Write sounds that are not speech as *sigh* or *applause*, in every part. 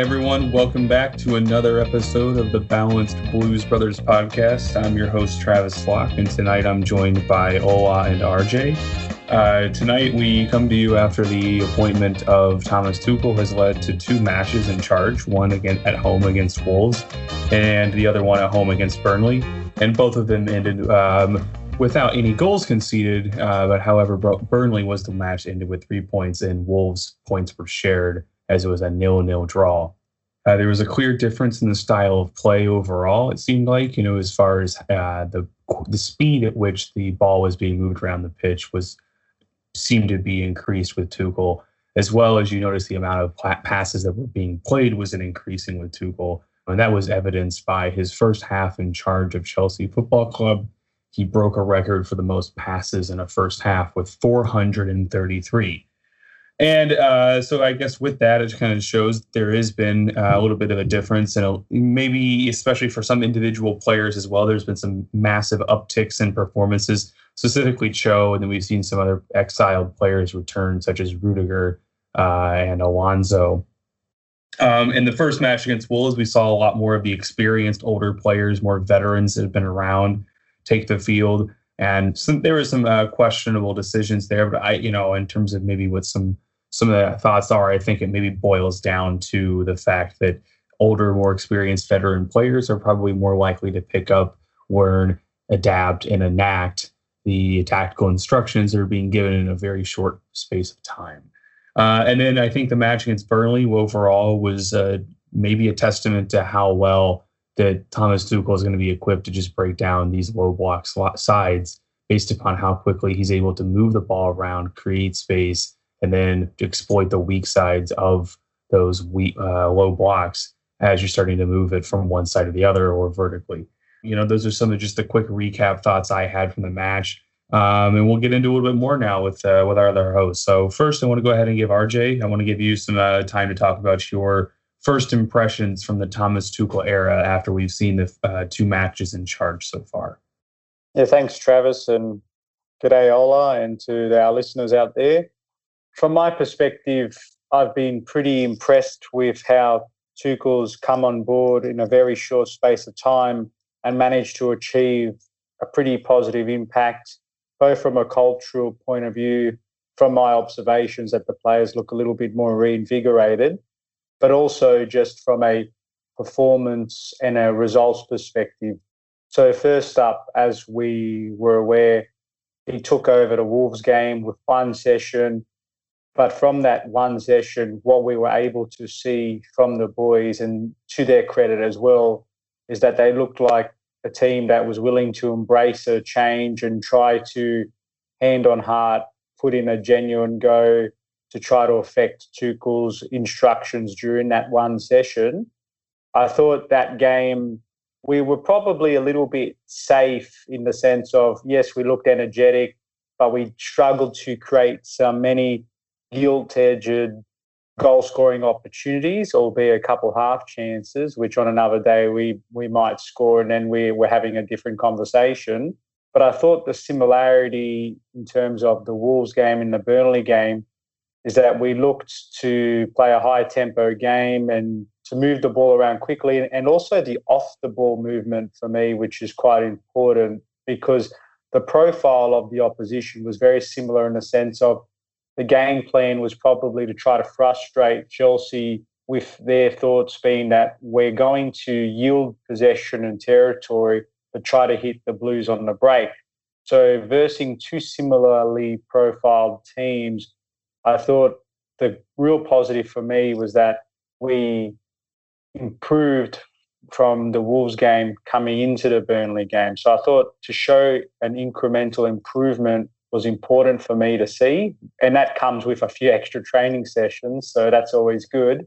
Everyone, welcome back to another episode of the Balanced Blues Brothers podcast. I'm your host, Travis Flock, and tonight I'm joined by Ola and RJ. Uh, tonight we come to you after the appointment of Thomas Tuchel has led to two matches in charge, one again at home against Wolves and the other one at home against Burnley. And both of them ended um, without any goals conceded. Uh, but however, Burnley was the match ended with three points, and Wolves' points were shared as it was a nil-nil draw. Uh, there was a clear difference in the style of play overall. It seemed like, you know, as far as uh, the the speed at which the ball was being moved around the pitch was seemed to be increased with Tuchel, as well as you notice the amount of passes that were being played was an increasing with Tuchel, and that was evidenced by his first half in charge of Chelsea Football Club. He broke a record for the most passes in a first half with 433. And uh, so I guess with that, it kind of shows there has been uh, a little bit of a difference, and maybe especially for some individual players as well. There's been some massive upticks in performances, specifically Cho, and then we've seen some other exiled players return, such as Rudiger uh, and Alonso. Um, in the first match against Wolves, we saw a lot more of the experienced older players, more veterans that have been around, take the field. And some, there were some uh, questionable decisions there, but I, you know, in terms of maybe what some some of the thoughts are, I think it maybe boils down to the fact that older, more experienced veteran players are probably more likely to pick up, learn, adapt, and enact the tactical instructions that are being given in a very short space of time. Uh, and then I think the match against Burnley overall was uh, maybe a testament to how well that Thomas Tuchel is going to be equipped to just break down these low block sides based upon how quickly he's able to move the ball around, create space, and then to exploit the weak sides of those weak, uh, low blocks as you're starting to move it from one side to the other or vertically. You know, those are some of just the quick recap thoughts I had from the match. Um, and we'll get into a little bit more now with uh, with our other hosts. So first, I want to go ahead and give RJ. I want to give you some uh, time to talk about your first impressions from the Thomas Tuchel era after we've seen the uh, two matches in charge so far. Yeah, thanks, Travis, and good day, Ola, and to our listeners out there from my perspective, I've been pretty impressed with how Tuchel's come on board in a very short space of time and managed to achieve a pretty positive impact, both from a cultural point of view, from my observations that the players look a little bit more reinvigorated, but also just from a performance and a results perspective. So, first up, as we were aware, he took over the Wolves game with one session, but from that one session, what we were able to see from the boys, and to their credit as well, is that they looked like a team that was willing to embrace a change and try to, hand on heart, put in a genuine go to try to affect Tuchel's instructions during that one session. I thought that game we were probably a little bit safe in the sense of yes, we looked energetic, but we struggled to create so many gilt-edged goal scoring opportunities, albeit a couple half chances, which on another day we we might score and then we, we're having a different conversation. But I thought the similarity in terms of the Wolves game and the Burnley game is that we looked to play a high tempo game and to move the ball around quickly and also the off the ball movement for me, which is quite important because the profile of the opposition was very similar in the sense of the game plan was probably to try to frustrate Chelsea with their thoughts being that we're going to yield possession and territory, but try to hit the Blues on the break. So, versing two similarly profiled teams, I thought the real positive for me was that we improved from the Wolves game coming into the Burnley game. So, I thought to show an incremental improvement was important for me to see. And that comes with a few extra training sessions. So that's always good.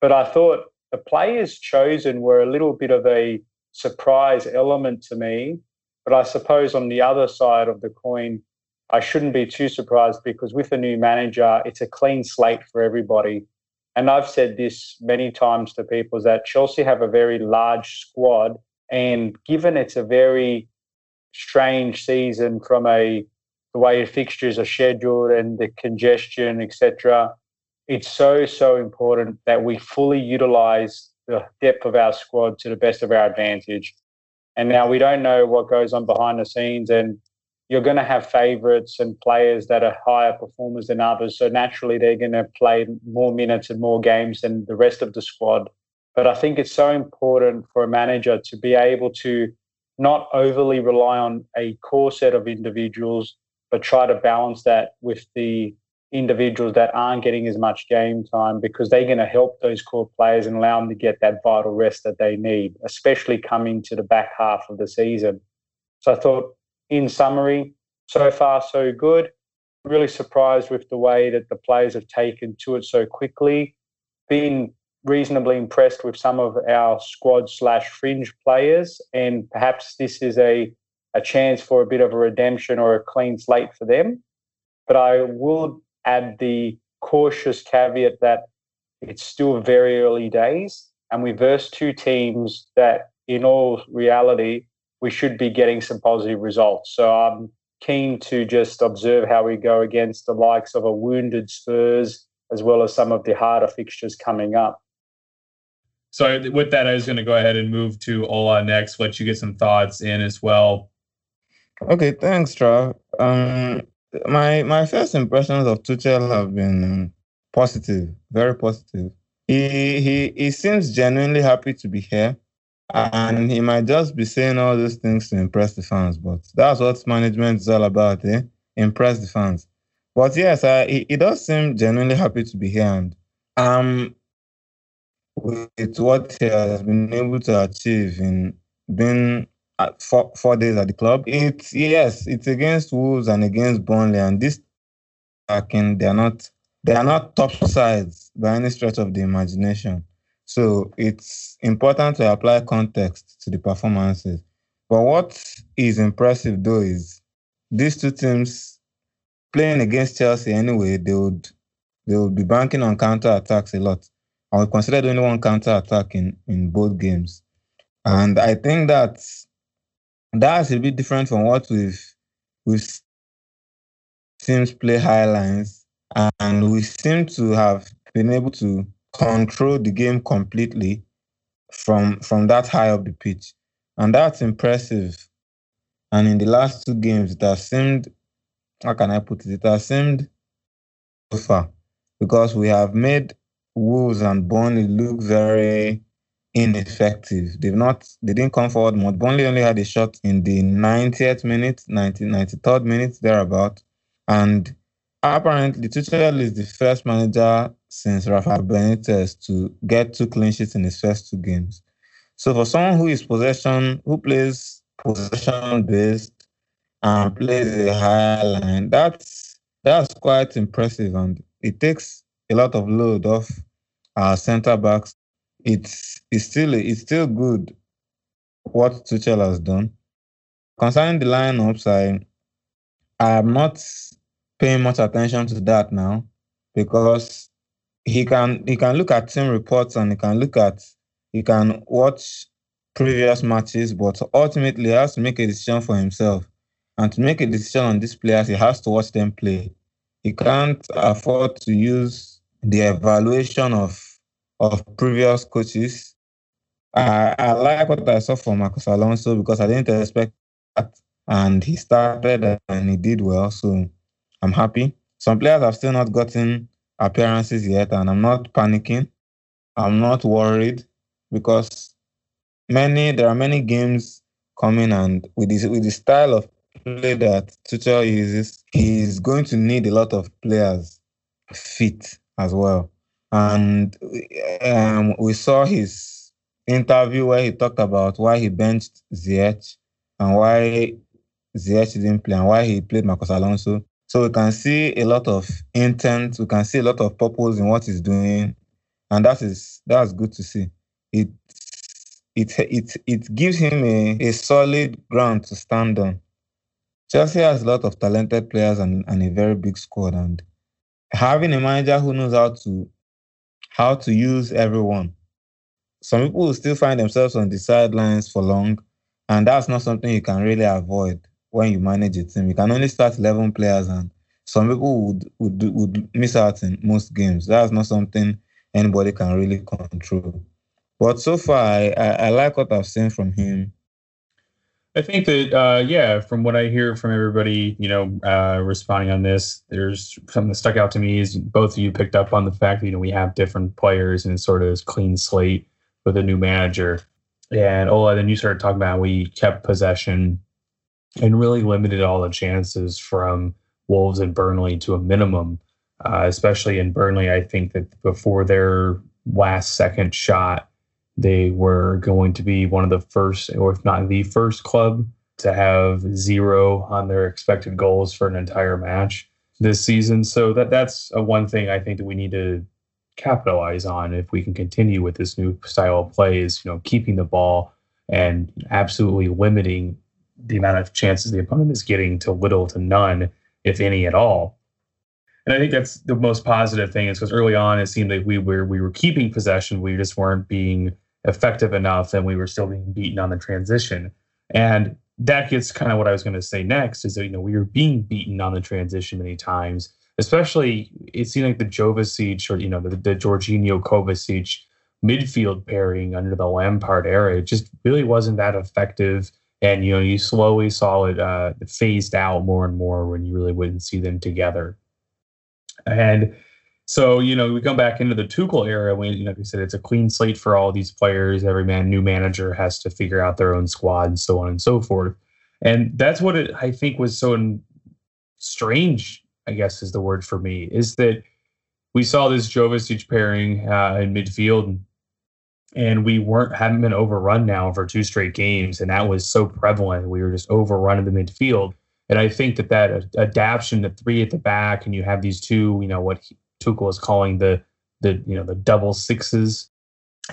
But I thought the players chosen were a little bit of a surprise element to me. But I suppose on the other side of the coin, I shouldn't be too surprised because with a new manager, it's a clean slate for everybody. And I've said this many times to people that Chelsea have a very large squad. And given it's a very strange season from a the way fixtures are scheduled and the congestion, etc. it's so, so important that we fully utilize the depth of our squad to the best of our advantage. And now we don't know what goes on behind the scenes, and you're going to have favorites and players that are higher performers than others. So naturally, they're going to play more minutes and more games than the rest of the squad. But I think it's so important for a manager to be able to not overly rely on a core set of individuals, but try to balance that with the individuals that aren't getting as much game time because they're going to help those core players and allow them to get that vital rest that they need, especially coming to the back half of the season. So I thought, in summary, so far so good. Really surprised with the way that the players have taken to it so quickly. Been reasonably impressed with some of our squad slash fringe players, and perhaps this is a a chance for a bit of a redemption or a clean slate for them. But I will add the cautious caveat that it's still very early days, and we verse two teams that, in all reality, we should be getting some positive results. So I'm keen to just observe how we go against the likes of a wounded Spurs, as well as some of the harder fixtures coming up. So with that, I was going to go ahead and move to Ola next. Let you get some thoughts in as well. Okay, thanks, Trav. Um, my my first impressions of Tuchel have been um, positive, very positive. He he he seems genuinely happy to be here, and he might just be saying all these things to impress the fans. But that's what management is all about, eh? Impress the fans. But yes, I, he, he does seem genuinely happy to be here, and um, with what he has been able to achieve in being at four, four days at the club. It's yes, it's against Wolves and against Burnley, and this can they are not they are not top sides by any stretch of the imagination. So it's important to apply context to the performances. But what is impressive though is these two teams playing against Chelsea anyway, they would they would be banking on counter attacks a lot. I would consider only one counter attack in, in both games. And I think that that's a bit different from what we've we've teams play high lines, and we seem to have been able to control the game completely from from that high up the pitch, and that's impressive. And in the last two games, it has seemed how can I put it? It has seemed so far because we have made Wolves and Burnley look very ineffective. They've not they didn't come forward much. Burnley only had a shot in the 90th minute, 90, 93rd minute, thereabout. And apparently Tuchel is the first manager since Rafa Benitez to get two clean sheets in his first two games. So for someone who is possession, who plays possession based and plays a higher line, that's that's quite impressive and it takes a lot of load off our centre backs it's it's still it's still good what Tuchel has done. Concerning the lineups, I I am not paying much attention to that now because he can he can look at team reports and he can look at he can watch previous matches, but ultimately he has to make a decision for himself. And to make a decision on these players, he has to watch them play. He can't afford to use the evaluation of of previous coaches. I, I like what I saw from Marcos Alonso because I didn't expect that. And he started and he did well. So I'm happy. Some players have still not gotten appearances yet, and I'm not panicking. I'm not worried because many there are many games coming, and with this with the style of play that Tuchel uses, he's going to need a lot of players fit as well. And um, we saw his interview where he talked about why he benched Ziyech and why Ziyech didn't play and why he played Marcos Alonso. So we can see a lot of intent, we can see a lot of purpose in what he's doing, and that is that's good to see. It it it it gives him a, a solid ground to stand on. Chelsea has a lot of talented players and, and a very big squad, and having a manager who knows how to how to use everyone. Some people will still find themselves on the sidelines for long, and that's not something you can really avoid when you manage a team. You can only start 11 players, and some people would would would miss out in most games. That's not something anybody can really control. But so far, I, I, I like what I've seen from him. I think that, uh, yeah, from what I hear from everybody, you know, uh, responding on this, there's something that stuck out to me is both of you picked up on the fact that, you know, we have different players and sort of this clean slate with a new manager. And Ola, then you started talking about we kept possession and really limited all the chances from Wolves and Burnley to a minimum, uh, especially in Burnley. I think that before their last second shot, they were going to be one of the first, or if not the first club to have zero on their expected goals for an entire match this season. So that that's a one thing I think that we need to capitalize on if we can continue with this new style of play is you know keeping the ball and absolutely limiting the amount of chances the opponent is getting to little to none, if any at all. And I think that's the most positive thing is because early on it seemed like we were we were keeping possession, we just weren't being effective enough and we were still being beaten on the transition. And that gets kind of what I was going to say next is that, you know, we were being beaten on the transition many times, especially it seemed like the Jovicic or, you know, the, the Jorginho Kovacic midfield pairing under the Lampard era. It just really wasn't that effective. And, you know, you slowly saw it uh, phased out more and more when you really wouldn't see them together. And so, you know, we come back into the Tuchel era when, you know, like I said, it's a clean slate for all these players. Every man, new manager has to figure out their own squad and so on and so forth. And that's what it, I think was so strange, I guess is the word for me, is that we saw this Jovicic pairing uh, in midfield and we weren't haven't been overrun now for two straight games and that was so prevalent we were just overrun in the midfield and i think that that adaptation to three at the back and you have these two you know what Tuchel is calling the the you know the double sixes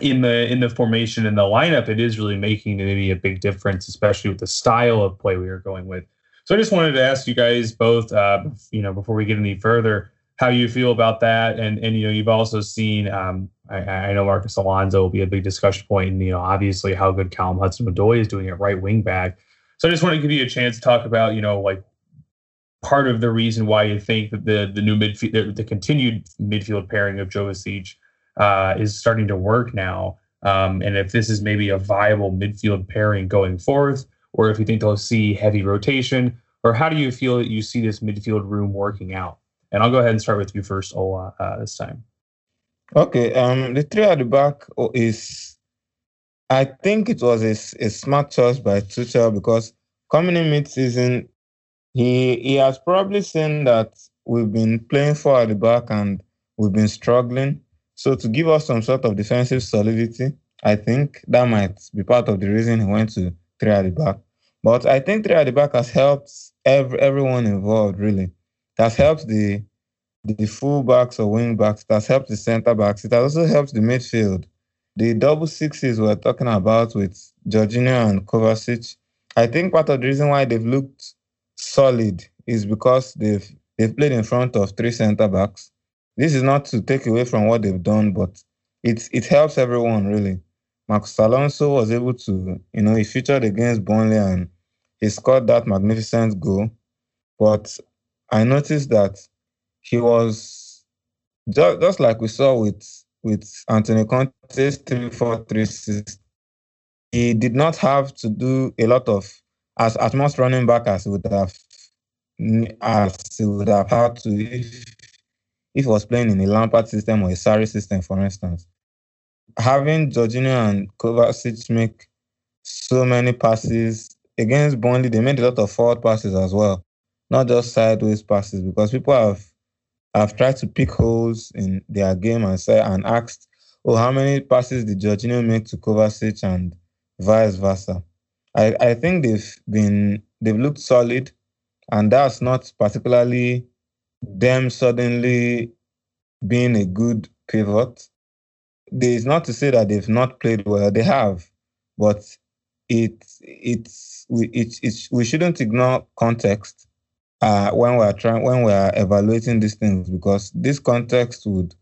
in the in the formation and the lineup. It is really making maybe a big difference, especially with the style of play we are going with. So I just wanted to ask you guys both, uh, you know, before we get any further, how you feel about that, and and you know, you've also seen. Um, I, I know Marcos Alonso will be a big discussion point, and you know, obviously how good Callum Hudson-Odoi is doing at right wing back. So I just want to give you a chance to talk about, you know, like part of the reason why you think that the the new midfield, the, the continued midfield pairing of Jovicic uh, is starting to work now, um, and if this is maybe a viable midfield pairing going forth, or if you think they'll see heavy rotation, or how do you feel that you see this midfield room working out? And I'll go ahead and start with you first, Ola, uh, this time. Okay, um, the three at the back is, I think it was a, a smart choice by Tuchel because coming in mid-season, he he has probably seen that we've been playing four at the back and we've been struggling. So to give us some sort of defensive solidity, I think that might be part of the reason he went to three at the back. But I think three at the back has helped every, everyone involved really. It has helped the the full backs or wing backs. It has helped the center backs. It has also helped the midfield. The double sixes we're talking about with Jorginho and Kovacic. I think part of the reason why they've looked solid is because they've they've played in front of three centre backs. This is not to take away from what they've done, but it it helps everyone really. Marcos Alonso was able to, you know, he featured against Burnley and he scored that magnificent goal. But I noticed that he was just, just like we saw with with Antonio Conte's 3 4 3 6. He did not have to do a lot of as as much running back as he would have as he would have had to if if he was playing in a Lampard system or a Sarri system, for instance. Having Jorginho and Kovacic make so many passes against Burnley, they made a lot of forward passes as well, not just sideways passes, because people have have tried to pick holes in their game and say and asked, "Oh, how many passes did Jorginho make to Kovacic and vice versa?" I, I think they've been they've looked solid, and that's not particularly them suddenly being a good pivot. It's not to say that they've not played well; they have, but it it's we it, it's we shouldn't ignore context uh, when we are trying when we are evaluating these things because this context would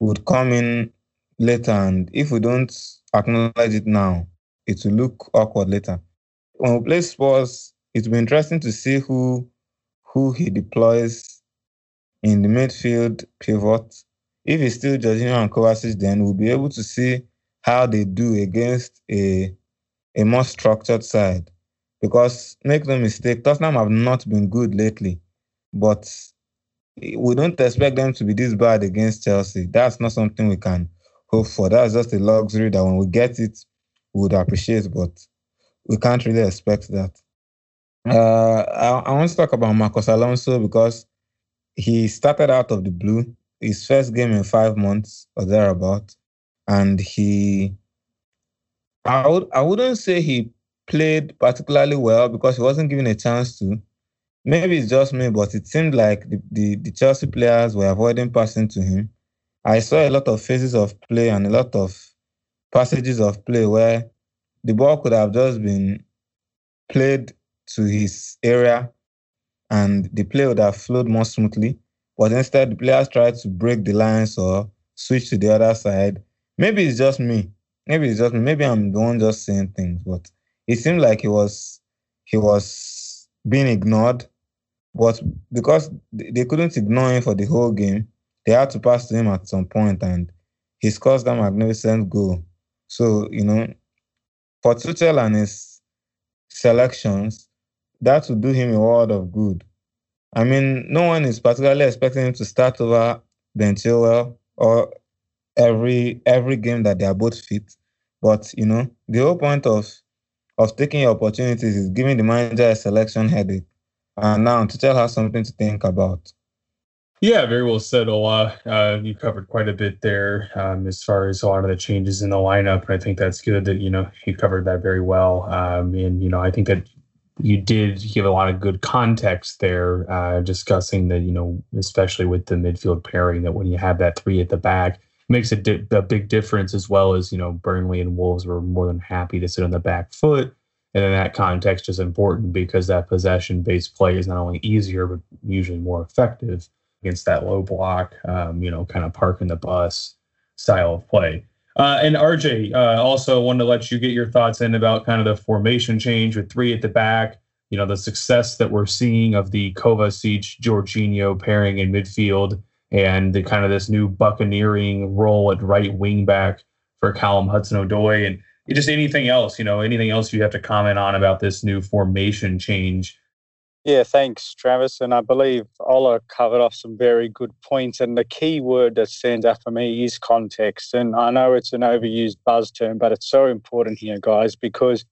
would come in later, and if we don't acknowledge it now, it will look awkward later when we play Spurs, it will be interesting to see who who he deploys in the midfield pivot. If it's still Jorginho and Kovacic, then we'll be able to see how they do against a a more structured side. Because make no mistake, Tottenham have not been good lately, but we don't expect them to be this bad against Chelsea. That's not something we can hope for. That's just a luxury that when we get it, we would appreciate, but we can't really expect that. Uh, I, I want to talk about Marcos Alonso because he started out of the blue, his first game in five months or thereabout, and he, I would, I wouldn't say he played particularly well because he wasn't given a chance to. Maybe it's just me, but it seemed like the, the, the Chelsea players were avoiding passing to him. I saw a lot of phases of play and a lot of passages of play where the ball could have just been played to his area and the play would have flowed more smoothly. But instead, the players tried to break the lines or switch to the other side. Maybe it's just me. Maybe it's just me. Maybe I'm the one just saying things, but it seemed like he was he was being ignored. But because they couldn't ignore him for the whole game, they had to pass to him at some point, and he scores that magnificent goal. So you know, for Tuchel and his selections, that would do him a world of good. I mean, no one is particularly expecting him to start over Ben Chilwell or every every game that they are both fit. But you know, the whole point of of taking opportunities is giving the manager a selection headache. And now Tuchel has something to think about. Yeah, very well said, Ola. Uh, you covered quite a bit there um, as far as a lot of the changes in the lineup. And I think that's good that, you know, you covered that very well. Um, and, you know, I think that you did give a lot of good context there, uh, discussing that, you know, especially with the midfield pairing, that when you have that three at the back, makes a, di- a big difference as well as, you know, Burnley and Wolves were more than happy to sit on the back foot. And in that context is important because that possession based play is not only easier, but usually more effective against that low block, um, you know, kind of parking the bus style of play. Uh, and RJ, uh, also wanted to let you get your thoughts in about kind of the formation change with three at the back. You know, the success that we're seeing of the Kovacic Jorginho pairing in midfield and the kind of this new buccaneering role at right wing back for Callum Hudson Odoi. And just anything else, you know, anything else you have to comment on about this new formation change yeah, thanks, Travis. And I believe Ola covered off some very good points. And the key word that stands out for me is context. And I know it's an overused buzz term, but it's so important here, guys, because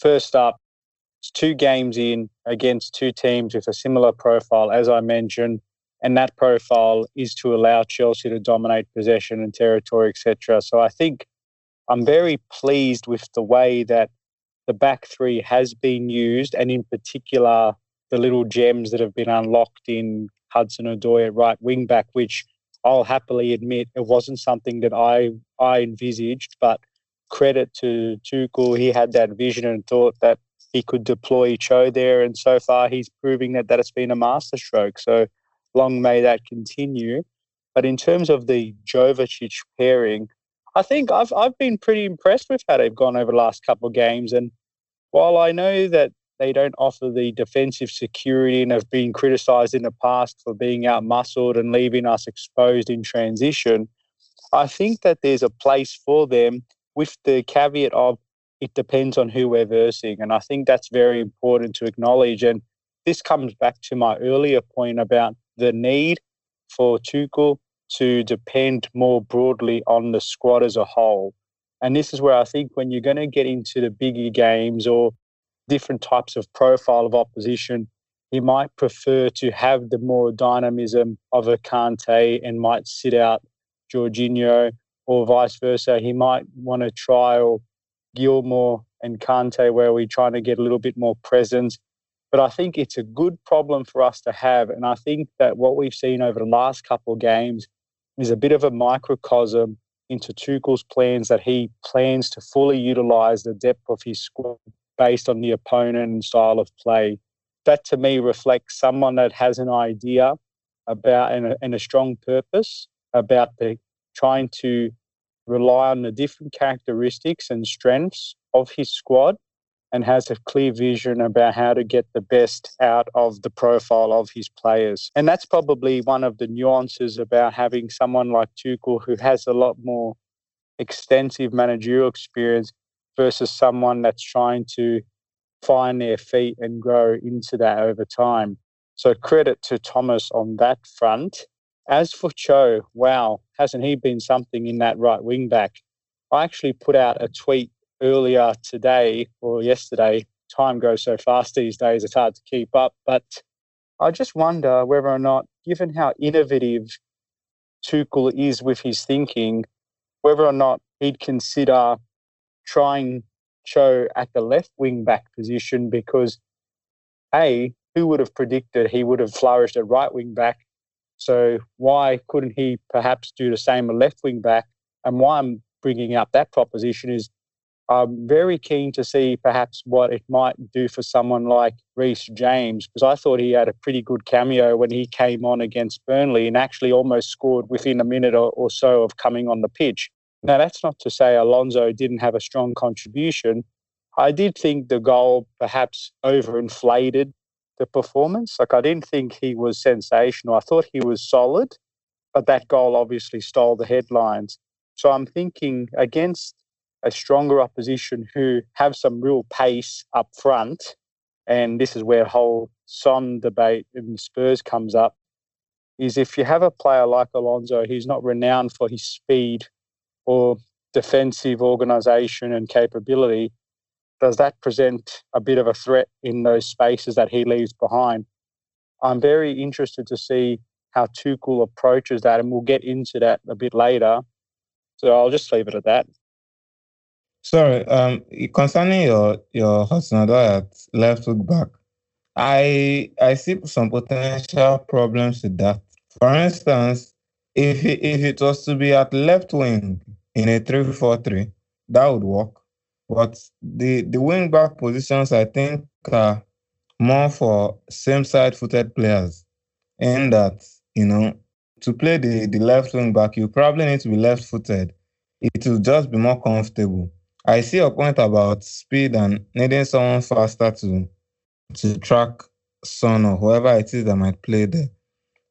first up, it's two games in against two teams with a similar profile, as I mentioned. And that profile is to allow Chelsea to dominate possession and territory, etc. So I think I'm very pleased with the way that the back three has been used, and in particular, the little gems that have been unlocked in Hudson Odoi at right wing back, which I'll happily admit it wasn't something that I I envisaged, but credit to Tuchel, he had that vision and thought that he could deploy Cho there, and so far he's proving that that has been a masterstroke. So long may that continue. But in terms of the Jovetic pairing, I think I've I've been pretty impressed with how they've gone over the last couple of games. And while I know that they don't offer the defensive security and have been criticised in the past for being out muscled and leaving us exposed in transition. I think that there's a place for them with the caveat of it depends on who we're versing. And I think that's very important to acknowledge. And this comes back to my earlier point about the need for Tuchel to depend more broadly on the squad as a whole. And this is where I think when you're going to get into the bigger games or different types of profile of opposition, he might prefer to have the more dynamism of a Kante and might sit out Jorginho or vice versa. He might want to trial Gilmour and Kante where we're trying to get a little bit more presence. But I think it's a good problem for us to have. And I think that what we've seen over the last couple of games is a bit of a microcosm into Tuchel's plans that he plans to fully utilize the depth of his squad based on the opponent and style of play. That to me reflects someone that has an idea about and a, and a strong purpose about the trying to rely on the different characteristics and strengths of his squad and has a clear vision about how to get the best out of the profile of his players. And that's probably one of the nuances about having someone like Tuchel who has a lot more extensive managerial experience versus someone that's trying to find their feet and grow into that over time. So credit to Thomas on that front. As for Cho, wow, hasn't he been something in that right wing back? I actually put out a tweet earlier today or yesterday. Time goes so fast these days, it's hard to keep up. But I just wonder whether or not, given how innovative Tuchel is with his thinking, whether or not he'd consider trying Cho at the left wing back position because, A, who would have predicted he would have flourished at right wing back? So why couldn't he perhaps do the same at left wing back? And why I'm bringing up that proposition is I'm very keen to see perhaps what it might do for someone like Reece James, because I thought he had a pretty good cameo when he came on against Burnley and actually almost scored within a minute or, or so of coming on the pitch. Now, that's not to say Alonso didn't have a strong contribution. I did think the goal perhaps overinflated the performance. Like, I didn't think he was sensational. I thought he was solid, but that goal obviously stole the headlines. So I'm thinking against a stronger opposition who have some real pace up front, and this is where whole Son debate in Spurs comes up, is if you have a player like Alonso, he's not renowned for his speed or defensive organisation and capability, does that present a bit of a threat in those spaces that he leaves behind? I'm very interested to see how Tuchel approaches that, and we'll get into that a bit later. So I'll just leave it at that. Sorry, um, concerning your your Hudson-Odoi at left hook back, I I see some potential problems with that. For instance, if it, if it was to be at left wing in a three-four-three, that would work. But the the wing back positions, I think, are more for same side footed players. In that, you know, to play the, the left wing back, you probably need to be left footed. It will just be more comfortable. I see your point about speed and needing someone faster to to track Son or whoever it is that might play there.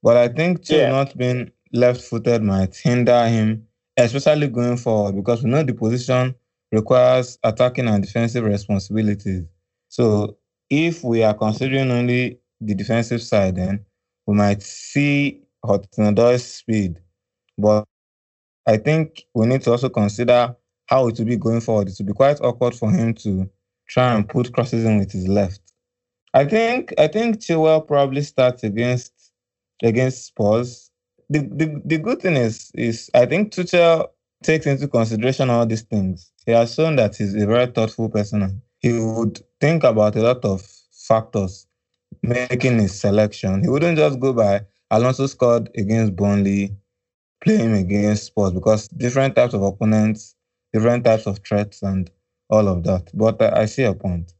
But I think too yeah. not being left footed might hinder him, especially going forward, because we know the position requires attacking and defensive responsibilities. So if we are considering only the defensive side, then we might see Hudson-Odoi's speed. But I think we need to also consider how it will be going forward. It will be quite awkward for him to try and put crosses in with his left. I think I think Chilwell probably starts against against Spurs. The, the the good thing is is I think Tuchel takes into consideration all these things. He has shown that he's a very thoughtful person. He would think about a lot of factors making his selection. He wouldn't just go by Alonso scored against Burnley, play him against Spurs because different types of opponents different types of threats and all of that. But I, I see a point.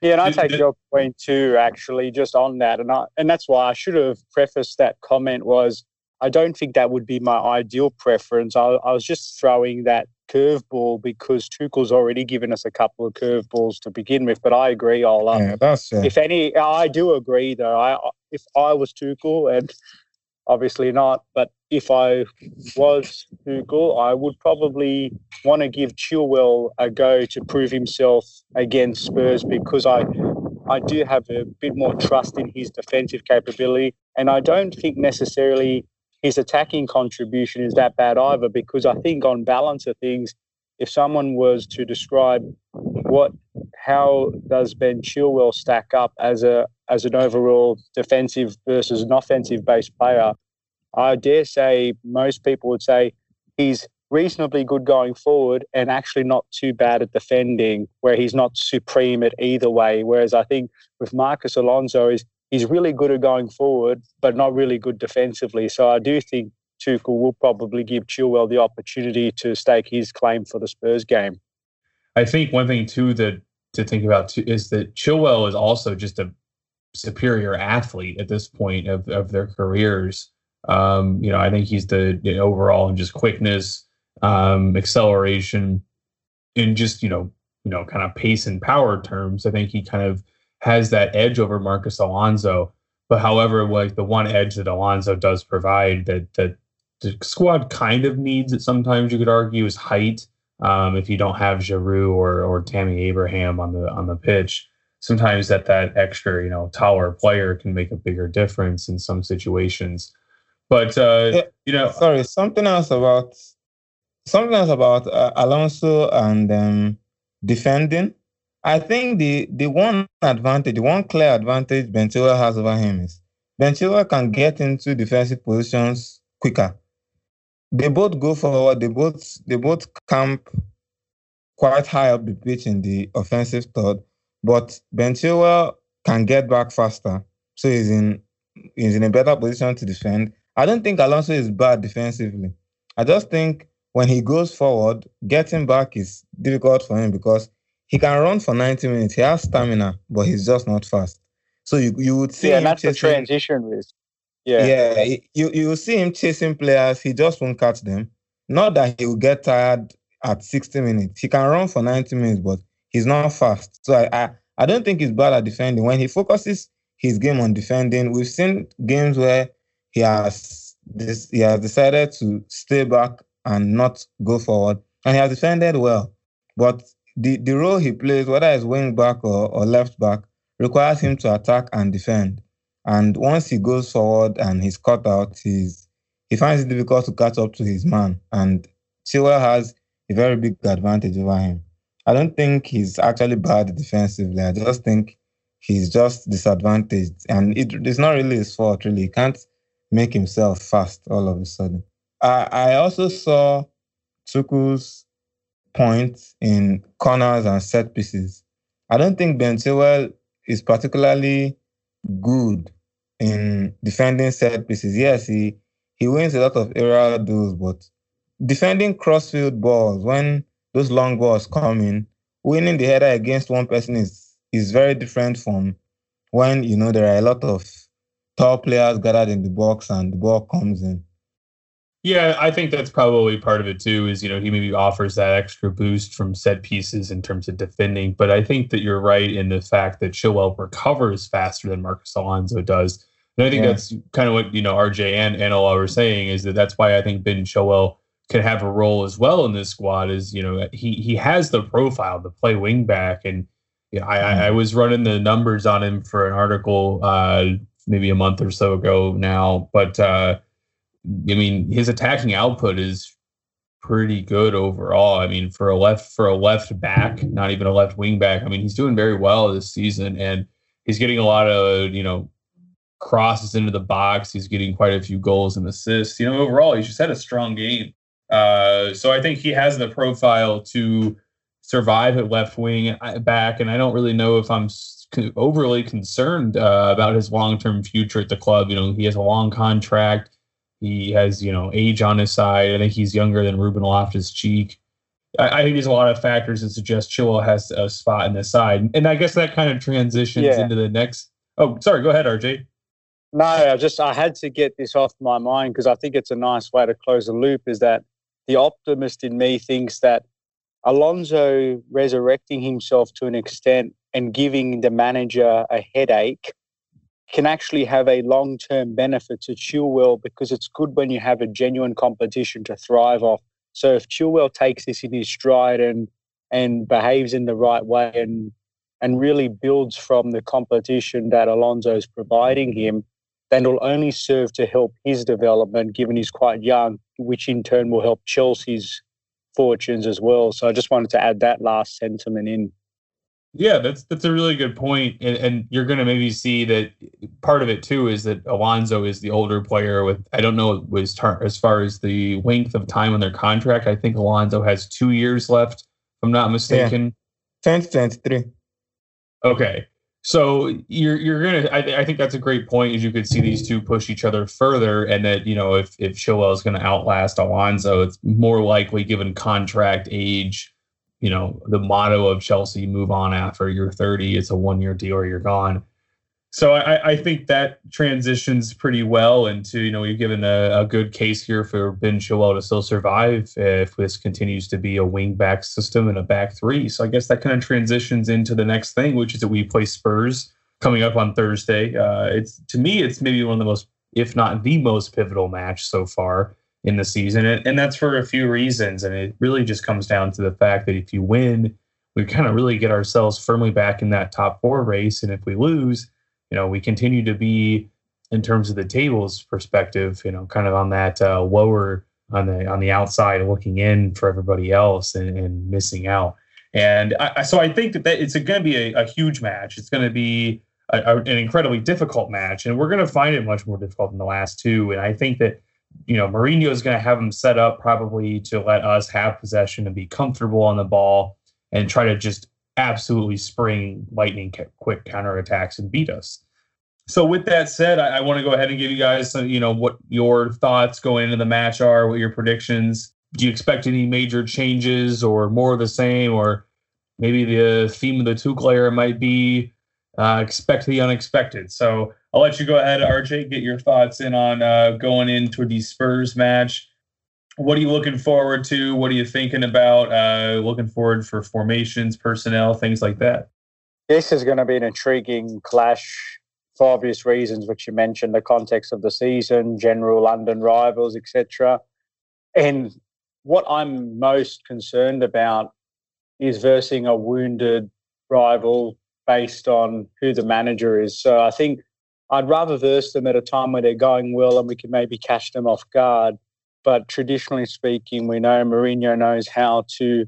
Yeah, and I take your point too, actually, just on that. And I, and that's why I should have prefaced that comment was I don't think that would be my ideal preference. I, I was just throwing that curveball because Tuchel's already given us a couple of curveballs to begin with. But I agree, Ola. Yeah, that's uh... if any, I do agree though. I if I was Tuchel, and obviously not, but if I was Tuchel, I would probably want to give Chilwell a go to prove himself against Spurs because I I do have a bit more trust in his defensive capability, and I don't think necessarily his attacking contribution is that bad either. Because I think on balance of things, if someone was to describe what how does Ben Chilwell stack up as a as an overall defensive versus an offensive based player, I dare say most people would say he's reasonably good going forward and actually not too bad at defending, where he's not supreme at either way. Whereas I think with Marcos Alonso is he's really good at going forward, but not really good defensively. So I do think Tuchel will probably give Chilwell the opportunity to stake his claim for the Spurs game. I think one thing too that to think about too is that Chilwell is also just a superior athlete at this point of, of their careers. Um, you know, I think he's the overall and just quickness, um, acceleration, and just you know you know, kind of pace and power terms, I think he kind of has that edge over Marcos Alonso. But however, like the one edge that Alonso does provide that that the squad kind of needs it sometimes you could argue is height. Um, if you don't have Giroud or or Tammy Abraham on the on the pitch, sometimes that that extra you know taller player can make a bigger difference in some situations. But uh, yeah, you know, sorry, something else about something else about uh, Alonso and um, defending. I think the the one advantage, the one clear advantage Chilwell has over him is Chilwell can get into defensive positions quicker. They both go forward. They both they both camp quite high up the pitch in the offensive third, but Chilwell can get back faster, so he's in he's in a better position to defend. I don't think Alonso is bad defensively. I just think when he goes forward, getting back is difficult for him because he can run for 90 minutes. He has stamina, but he's just not fast. So you you would see yeah, and that's chasing, the transition risk. Yeah, yeah. You you will see him chasing players. He just won't catch them. Not that he will get tired at 60 minutes. He can run for 90 minutes, but he's not fast. So I I, I don't think he's bad at defending. When he focuses his game on defending, we've seen games where he has this he has decided to stay back and not go forward. And he has defended well. But the, the role he plays, whether it's wing back or, or left back, requires him to attack and defend. And once he goes forward and he's cut out, he's he finds it difficult to catch up to his man. And Chilwell has a very big advantage over him. I don't think he's actually bad defensively. I just think he's just disadvantaged. And it, it's not really his fault, really. He can't make himself fast all of a sudden. I, I also saw Tuchel's point in corners and set pieces. I don't think Ben Chilwell is particularly good in defending set pieces. Yes, he he wins a lot of aerial duels, but defending crossfield balls when those long balls come in, winning the header against one person is is very different from when you know there are a lot of tall players gathered in the box and the ball comes in. Yeah, I think that's probably part of it too. Is you know he maybe offers that extra boost from set pieces in terms of defending, but I think that you're right in the fact that Chilwell recovers faster than Marcos Alonso does, and I think yeah. that's kind of what you know RJ and and Ola were saying is that that's why I think Ben Chilwell can have a role as well in this squad. Is you know he he has the profile to play wing back, and you know, I mm. I was running the numbers on him for an article uh, maybe a month or so ago now, but. uh I mean, his attacking output is pretty good overall. I mean, for a left for a left back, not even a left wing back. I mean, he's doing very well this season, and he's getting a lot of you know crosses into the box. He's getting quite a few goals and assists. You know, overall, he's just had a strong game. Uh, so I think he has the profile to survive at left wing uh, back, and I don't really know if I'm overly concerned uh, about his long term future at the club. You know, he has a long contract he has, you know, age on his side. I think he's younger than Ruben Loftus Cheek. I, I, think there's a lot of factors that suggest Chilwell has a spot in the side. And I guess that kind of transitions yeah. into the next. Oh, sorry. Go ahead, RJ. No, I just I had to get this off my mind because I think it's a nice way to close the loop. Is that the optimist in me thinks that Alonso resurrecting himself to an extent and giving the manager a headache can actually have a long term benefit to Chilwell because it's good when you have a genuine competition to thrive off. So if Chilwell takes this in his stride and and behaves in the right way and and really builds from the competition that Alonso's providing him, then it'll only serve to help his development, given he's quite young, which in turn will help Chelsea's fortunes as well. So I just wanted to add that last sentiment in. Yeah, that's that's a really good point, and, and you're going to maybe see that part of it too is that Alonso is the older player. With I don't know was tar- as far as the length of time on their contract. I think Alonso has two years left. If I'm not mistaken. Yeah. 2023. Okay, so you're you're gonna. I, I think that's a great point. Is you could see these two push each other further, and that you know if if Chilwell is going to outlast Alonso, it's more likely given contract age you know the motto of Chelsea: move on after you're 30. It's a one year deal or you're gone. So I, I, think that transitions pretty well into, you know, we've given a, a, good case here for Ben Chilwell to still survive if this continues to be a wing back system and a back three. So I guess that kind of transitions into the next thing, which is that we play Spurs coming up on Thursday. Uh, it's to me, it's maybe one of the most, if not the most pivotal match so far in the season. And, that's for a few reasons. And it really just comes down to the fact that if you win, we kind of really get ourselves firmly back in that top four race. And if we lose, you know, we continue to be in terms of the tables perspective, you know, kind of on that uh, lower on the on the outside looking in for everybody else and, and missing out. And I, so I think that, that it's going to be a, a, huge match. It's going to be a, a, an incredibly difficult match, and we're going to find it much more difficult than the last two. And I think that you know, Mourinho is going to have them set up probably to let us have possession and be comfortable on the ball and try to just absolutely spring lightning quick counterattacks and beat us. So with that said, I, I want to go ahead and give you guys, some, you know, what your thoughts going into the match are, what your predictions. Do you expect any major changes or more of the same, or maybe the theme of the two era might be uh, expect the unexpected? So I'll let you go ahead, RJ, get your thoughts in on uh, going into the Spurs match. What are you looking forward to? What are you thinking about? Uh, looking forward for formations, personnel, things like that. This is going to be an intriguing clash for obvious reasons, which you mentioned, the context of the season, general London rivals, etc. And what I'm most concerned about is versing a wounded rival based on who the manager is. So I think I'd rather verse them at a time where they're going well and we can maybe catch them off guard. But traditionally speaking, we know Mourinho knows how to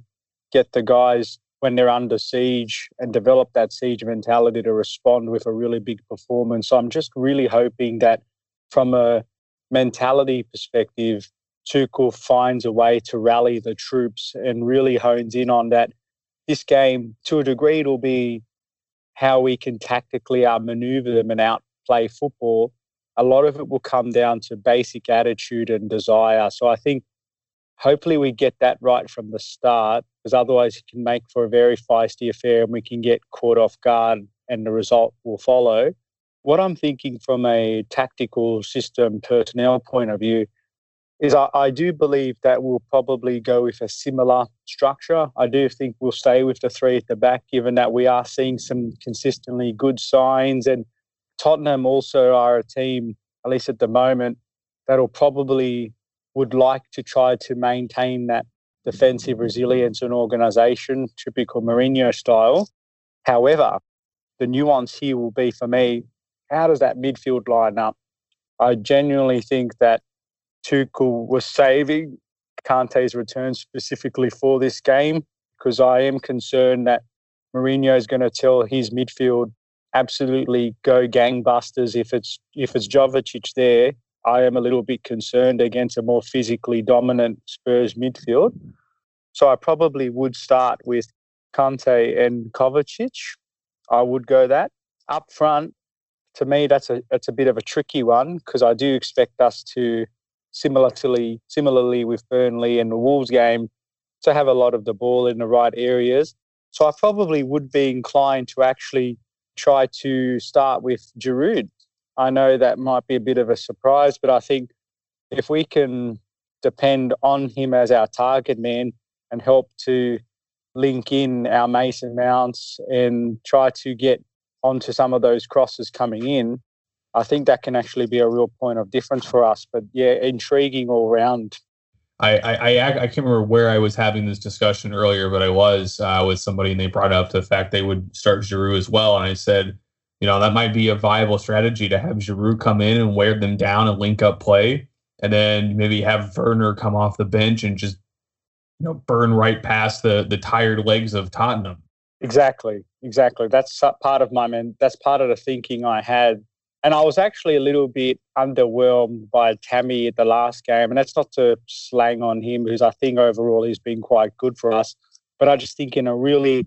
get the guys when they're under siege and develop that siege mentality to respond with a really big performance. So I'm just really hoping that from a mentality perspective, Tuchel finds a way to rally the troops and really hones in on that. This game, to a degree, it'll be how we can tactically uh, outmaneuver them and outplay football. A lot of it will come down to basic attitude and desire. So I think hopefully we get that right from the start because otherwise it can make for a very feisty affair and we can get caught off guard and the result will follow. What I'm thinking from a tactical system personnel point of view is I, I, do believe that we'll probably go with a similar structure. I do think we'll stay with the three at the back, given that we are seeing some consistently good signs. And Tottenham also are a team, at least at the moment, that'll probably would like to try to maintain that defensive resilience and organisation, typical Mourinho style. However, the nuance here will be for me how does that midfield line up? I genuinely think that Tuchel was saving Kante's return specifically for this game because I am concerned that Mourinho is going to tell his midfield absolutely go gangbusters if it's if it's Jovicic there I am a little bit concerned against a more physically dominant Spurs midfield. So I probably would start with Kante and Kovacic. I would go that. Up front, to me, that's a that's a bit of a tricky one because I do expect us to similarly similarly with Burnley and the Wolves game to have a lot of the ball in the right areas. So I probably would be inclined to actually try to start with Giroud I know that might be a bit of a surprise, but I think if we can depend on him as our target man and help to link in our Mason Mounts and try to get onto some of those crosses coming in, I think that can actually be a real point of difference for us. But yeah, intriguing all round. I, I, I can't remember where I was having this discussion earlier, but I was uh, with somebody and they brought up the fact they would start Giroud as well. And I said, you know, that might be a viable strategy to have Giroud come in and wear them down and link up play, and then maybe have Werner come off the bench and just, you know, burn right past the the tired legs of Tottenham. Exactly, exactly. That's part of my man. That's part of the thinking I had, and I was actually a little bit underwhelmed by Tammy at the last game, and that's not to slang on him, because I think overall he's been quite good for us. But I just think in a really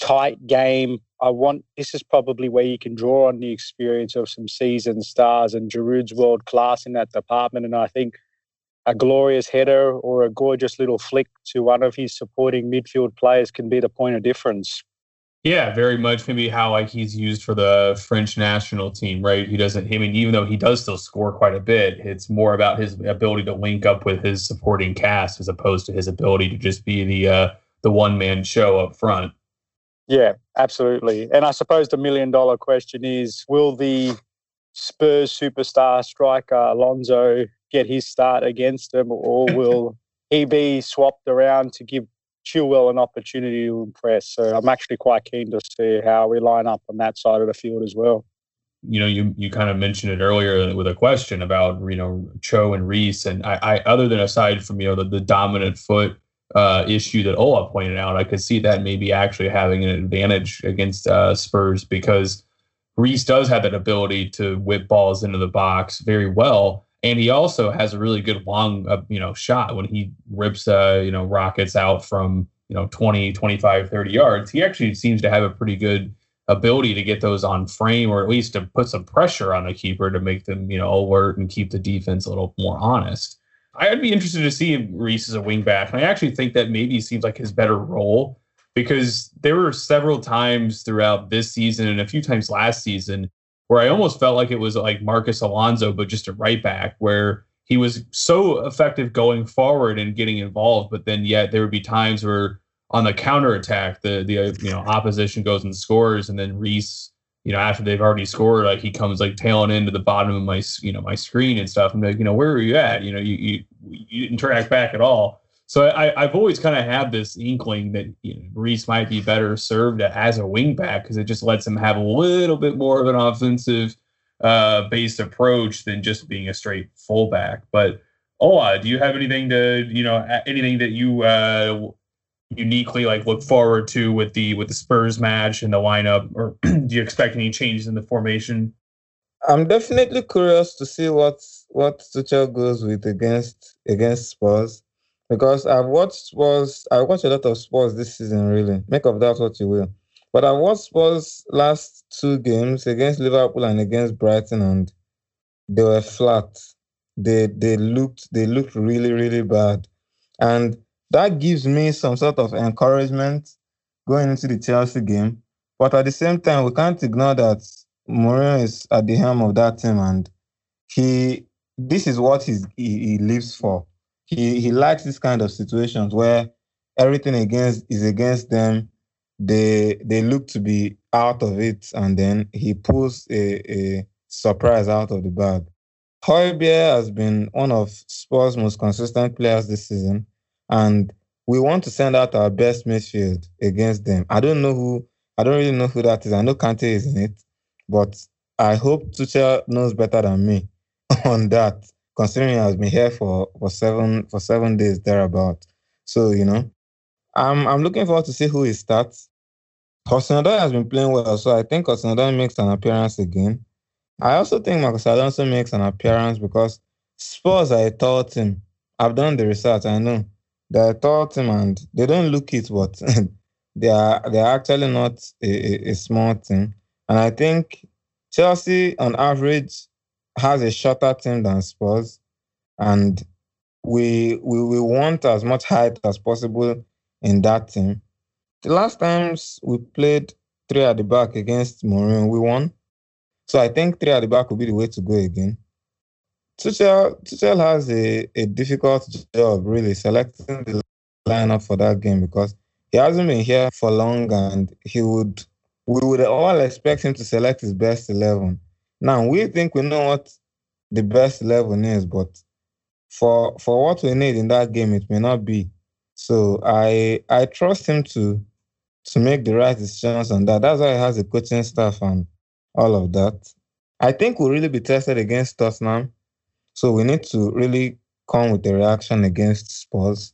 tight game I want this is probably where you can draw on the experience of some seasoned stars and Giroud's world class in that department. And I think a glorious header or a gorgeous little flick to one of his supporting midfield players can be the point of difference. Yeah, very much maybe how like he's used for the French national team, right? He doesn't I mean, even though he does still score quite a bit, it's more about his ability to link up with his supporting cast as opposed to his ability to just be the uh the one man show up front. Yeah, absolutely. And I suppose the million dollar question is will the Spurs superstar striker Alonso get his start against them or *laughs* will he be swapped around to give Chilwell an opportunity to impress. So I'm actually quite keen to see how we line up on that side of the field as well. You know, you you kind of mentioned it earlier with a question about you know Cho and Reece, and I, I other than aside from you know the, the dominant foot uh, issue that Ola pointed out, I could see that maybe actually having an advantage against uh, Spurs because Reece does have that ability to whip balls into the box very well and he also has a really good long uh, you know shot when he rips uh you know rockets out from you know 20 25 30 yards. He actually seems to have a pretty good ability to get those on frame or at least to put some pressure on the keeper to make them you know alert and keep the defense a little more honest. I'd be interested to see Reece as a wingback and i actually think that maybe seems like his better role because there were several times throughout this season and a few times last season where I almost felt like it was like Marcos Alonso, but just a right back, where he was so effective going forward and getting involved, but then yet there would be times where on the counter attack, the the uh, you know opposition goes and scores, and then Reece, you know, after they've already scored, like he comes like tailing into the bottom of my you know my screen and stuff. I'm like, you know, where are you at? You know, you you you didn't track back at all. So I, I've always kind of had this inkling that you know, Reece might be better served as a wingback because it just lets him have a little bit more of an offensive uh, based approach than just being a straight fullback. But Ola, do you have anything to you know anything that you uh, uniquely like look forward to with the with the Spurs match and the lineup, or *clears throat* do you expect any changes in the formation? I'm definitely curious to see what what Tuchel goes with against against Spurs because I've watched Spurs. I watched a lot of sports this season. Really, make of that what you will. But I watched Spurs last two games against Liverpool and against Brighton, and they were flat. They they looked they looked really really bad, and that gives me some sort of encouragement going into the Chelsea game. But at the same time, we can't ignore that Mourinho is at the helm of that team, and he this is what he, he lives for he he likes this kind of situations where everything against is against them. They they look to be out of it, and then he pulls a, a surprise out of the bag. Højbjerg has been one of Spurs' most consistent players this season, and we want to send out our best midfield against them. I don't know who, I don't really know who that is. I know Kante is in it, but I hope Tuchel knows better than me *laughs* on that considering has been here for, for seven for seven days thereabout. So, you know, I'm I'm looking forward to see who he starts. hudson has been playing well, so I think hudson makes an appearance again. I also think Marcos Alonso makes an appearance because Spurs are a tall team. I've done the research, I know. They're a tall team and they don't look it, but *laughs* they are they are actually not a, a, a small team. And I think Chelsea on average has a shorter team than Spurs, and we we, we want as much height as possible in that team. The last times we played three at the back against Mourinho, we won. So I think three at the back will be the way to go again. Tuchel, Tuchel has a, a difficult job really selecting the lineup for that game because he hasn't been here for long and he would we would all expect him to select his best eleven. Now we think we know what the best eleven is, but for for what we need in that game, it may not be. So I I trust him to to make the right decisions on that. That's why he has a coaching staff and all of that. I think we'll really be tested against Tottenham. So we need to really come with a reaction against Spurs.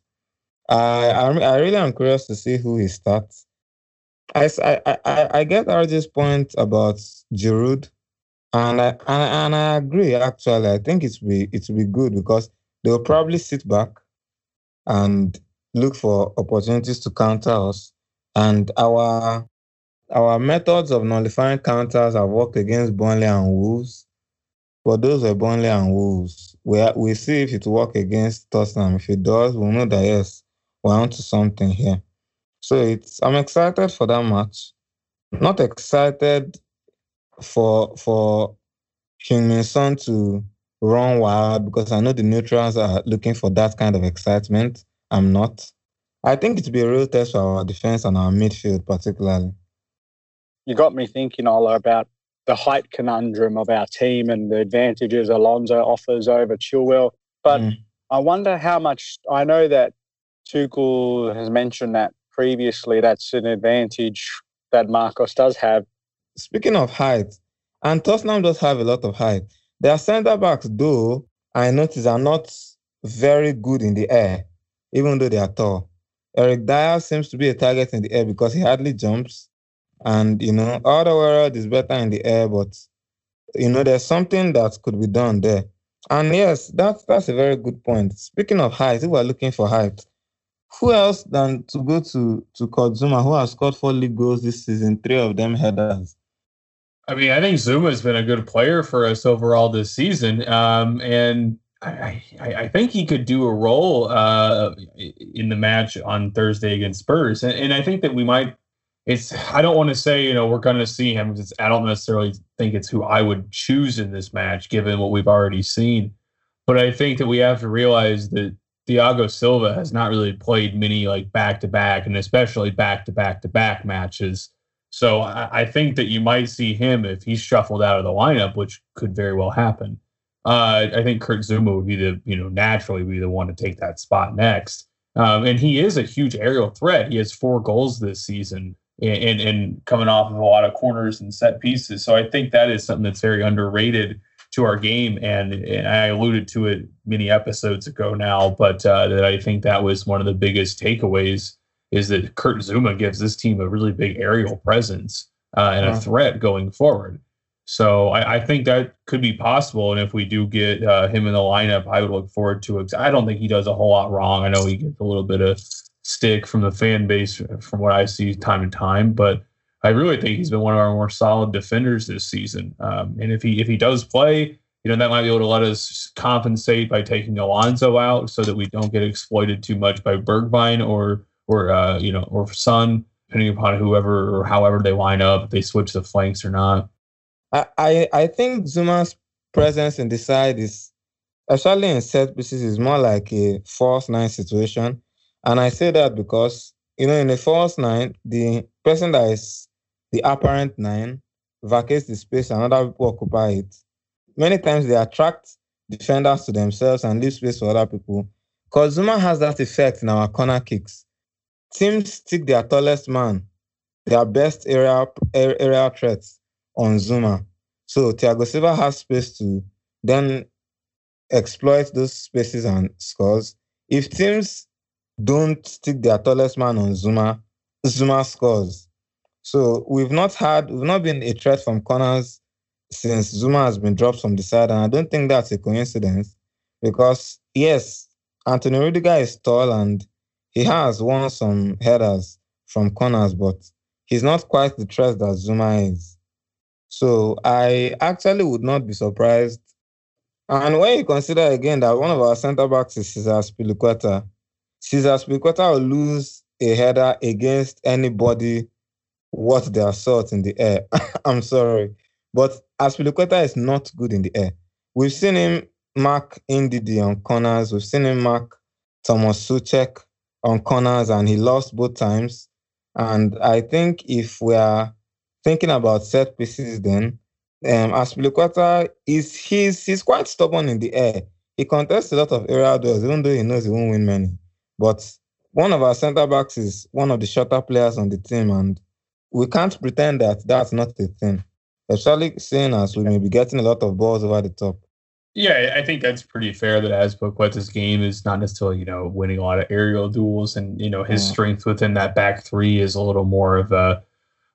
I, I, I really am curious to see who he starts. I, I, I, I get RJ's point about Giroud. And I, and, and I agree. Actually, I think it's be it will be good because they will probably sit back and look for opportunities to counter us. And our our methods of nullifying counters have worked against Burnley and Wolves. But those were Burnley and Wolves. We we see if it will work against Tottenham. If it does, we'll know that yes, we're onto something here. So it's I'm excited for that match. not excited for for Heung-min Son to run wild because I know the neutrals are looking for that kind of excitement. I'm not. I think it'll be a real test for our defense and our midfield, particularly. You got me thinking, Ola, about the height conundrum of our team and the advantages Alonso offers over Chilwell. But mm. I wonder how much I know that Tuchel has mentioned that previously. That's an advantage that Marcos does have. Speaking of height, and Tottenham does have a lot of height. Their centre backs, though, I notice are not very good in the air, even though they are tall. Eric Dier seems to be a target in the air because he hardly jumps. And, you know, Alderweireld is better in the air, but, you know, there's something that could be done there. And yes, that's that's a very good point. Speaking of height, if we're looking for height, who else than to go to to Kurt Zouma, who has scored four league goals this season, three of them headers. I mean, I think Zouma's been a good player for us overall this season, um, and I, I, I, think he could do a role uh, in the match on Thursday against Spurs, and, and I think that we might. It's I don't want to say you know we're going to see him because I don't necessarily think it's who I would choose in this match given what we've already seen, but I think that we have to realize that Thiago Silva has not really played many like back to back and especially back to back to back matches so I, I, think that you might see him if he's shuffled out of the lineup, which could very well happen. Uh, I think Kurt Zouma would be the, you know, naturally be the one to take that spot next. Um, and he is a huge aerial threat. He has four goals this season and, and, and coming off of a lot of corners and set pieces. So I think that is something that's very underrated to our game. And, and I alluded to it many episodes ago now, but uh, that I think that was one of the biggest takeaways is that Kurt Zouma gives this team a really big aerial presence uh, and a threat going forward. So I, I, think that could be possible. And if we do get uh, him in the lineup, I would look forward to it. I don't think he does a whole lot wrong. I know he gets a little bit of stick from the fan base from what I see time to time, but I really think he's been one of our more solid defenders this season. Um, and if he if he does play, you know that might be able to let us compensate by taking Alonso out so that we don't get exploited too much by Bergwijn or or uh, you know, or Son, depending upon whoever or however they line up, if they switch the flanks or not. I I think Zouma's presence in the side is, especially in set pieces, is more like a false nine situation, and I say that because you know in a false nine, the person that is the apparent nine vacates the space and other people occupy it. Many times they attract defenders to themselves and leave space for other people. Because Zuma has that effect in our corner kicks teams stick their tallest man, their best area area threats on Zouma. So Thiago Silva has space to then exploit those spaces and scores. If teams don't stick their tallest man on Zouma, Zouma scores. So we've not had, we've not been a threat from corners since Zouma has been dropped from the side, and I don't think that's a coincidence because yes, Anthony Rudiger is tall and he has won some headers from corners, but he's not quite the threat that Zouma is. So I actually would not be surprised. And when you consider again that one of our centre backs is Cesar Azpilicueta, Cesar Azpilicueta will lose a header against anybody worth their salt in the air. *laughs* I'm sorry. But Azpilicueta is not good in the air. We've seen him mark Ndidi on corners. We've seen him mark Thomas Soucek on corners and he lost both times. And I think if we are thinking about set pieces, then um, Azpilicueta is he's he's quite stubborn in the air. He contests a lot of aerial duels, even though he knows he won't win many. But one of our centre backs is one of the shorter players on the team, and we can't pretend that that's not a thing. Especially seeing as we may be getting a lot of balls over the top. Yeah, I think that's pretty fair that Azpilicueta's game is not necessarily, you know, winning a lot of aerial duels and, you know, his yeah. strength within that back three is a little more of a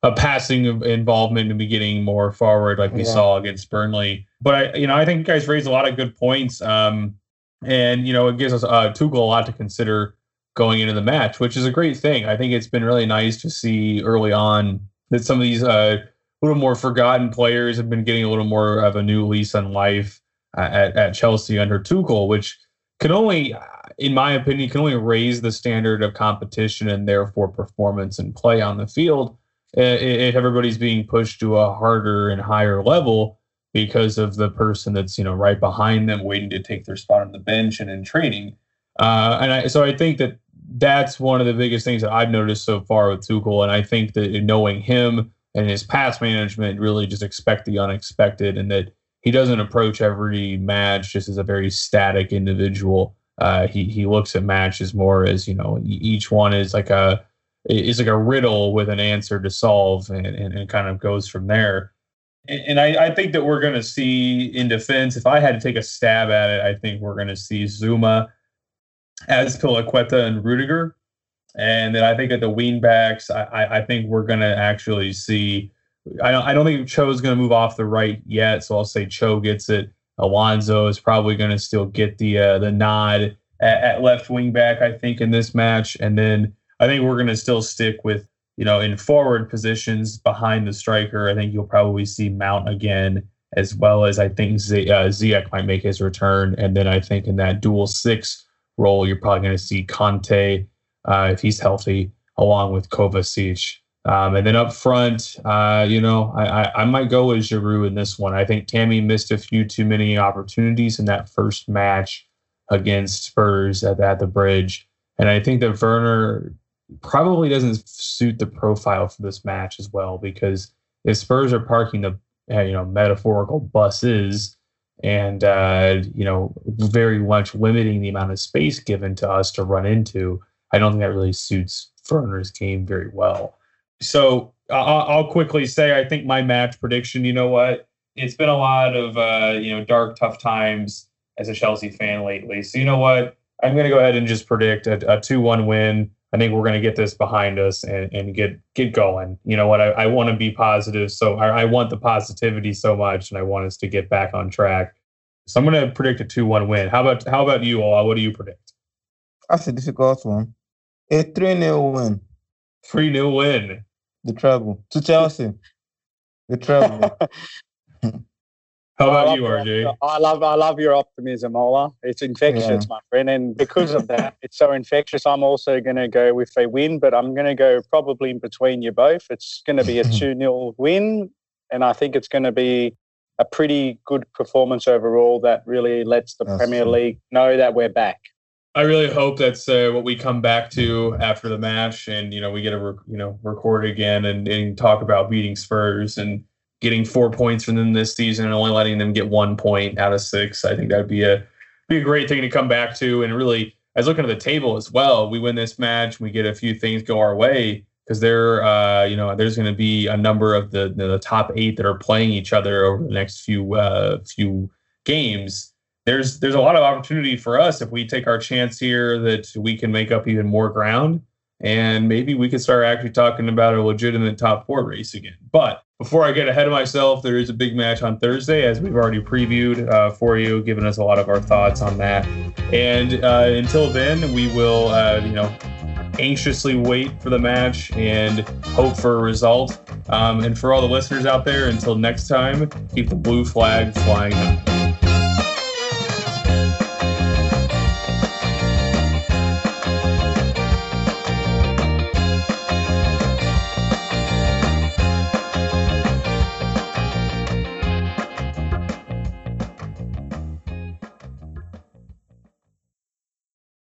a passing involvement and be getting more forward like we yeah. saw against Burnley. But I you know, I think you guys raised a lot of good points. Um and you know, it gives us uh Tuchel a lot to consider going into the match, which is a great thing. I think it's been really nice to see early on that some of these uh little more forgotten players have been getting a little more of a new lease on life at, at Chelsea under Tuchel, which can only, in my opinion, can only raise the standard of competition and therefore performance and play on the field. if everybody's being pushed to a harder and higher level because of the person that's you know right behind them waiting to take their spot on the bench and in training. Uh, and I, so I think that that's one of the biggest things that I've noticed so far with Tuchel. And I think that knowing him and his past management, really just expect the unexpected, and that he doesn't approach every match just as a very static individual. Uh, he he looks at matches more as you know each one is like a is like a riddle with an answer to solve, and, and, and kind of goes from there. And, and I, I think that we're going to see in defense. If I had to take a stab at it, I think we're going to see Zouma Azpilicueta and Rudiger. And then I think at the wing backs, I, I think we're going to actually see. I don't, I don't think Cho's going to move off the right yet, so I'll say Cho gets it. Alonso is probably going to still get the uh, the nod at, at, left wing back, I think, in this match. And then I think we're going to still stick with you know in forward positions behind the striker. I think you'll probably see Mount again, as well as I think Z- uh, might make his return. And then I think in that dual six role, you're probably going to see Kante uh, if he's healthy, along with Kovacic. Um, and then up front, uh, you know, I, I, I, might go with Giroud in this one. I think Tammy missed a few too many opportunities in that first match against Spurs at, at the bridge. And I think that Werner probably doesn't suit the profile for this match as well because if Spurs are parking the uh, you know metaphorical buses and uh, you know very much limiting the amount of space given to us to run into. I don't think that really suits Werner's game very well. So I'll, I'll quickly say I think my match prediction. You know what? It's been a lot of uh, you know dark, tough times as a Chelsea fan lately. So you know what? I'm going to go ahead and just predict a, two-one win. I think we're going to get this behind us and, and get get going. You know what? I, I want to be positive, so I, I, want the positivity so much, and I want us to get back on track. So I'm going to predict a two-one win. How about how about you all? What do you predict? That's a difficult one. A three 0 win. Three 0 win. The treble to Chelsea. The treble. *laughs* How about you, RJ? I love I love your optimism, Ola. It's infectious, yeah. my friend, and because of that, it's so infectious. I'm also going to go with a win, but I'm going to go probably in between you both. It's going to be a *laughs* two 0 win, and I think it's going to be a pretty good performance overall that really lets the that's Premier true. League know that we're back. I really hope that's uh, what we come back to after the match, and you know we get to re- you know record again and, and talk about beating Spurs and getting four points from them this season and only letting them get one point out of six. I think that'd be a be a great thing to come back to. And really, I was looking at the table as well. We win this match, we get a few things go our way because there, uh, you know, there's going to be a number of the the top eight that are playing each other over the next few uh, few games. There's there's a lot of opportunity for us if we take our chance here that we can make up even more ground and maybe we could start actually talking about a legitimate top four race again. But before I get ahead of myself, there is a big match on Thursday, as we've already previewed uh, for you, giving us a lot of our thoughts on that. And uh, until then, we will, uh, you know, anxiously wait for the match and hope for a result. Um, and for all the listeners out there, until next time, keep the blue flag flying.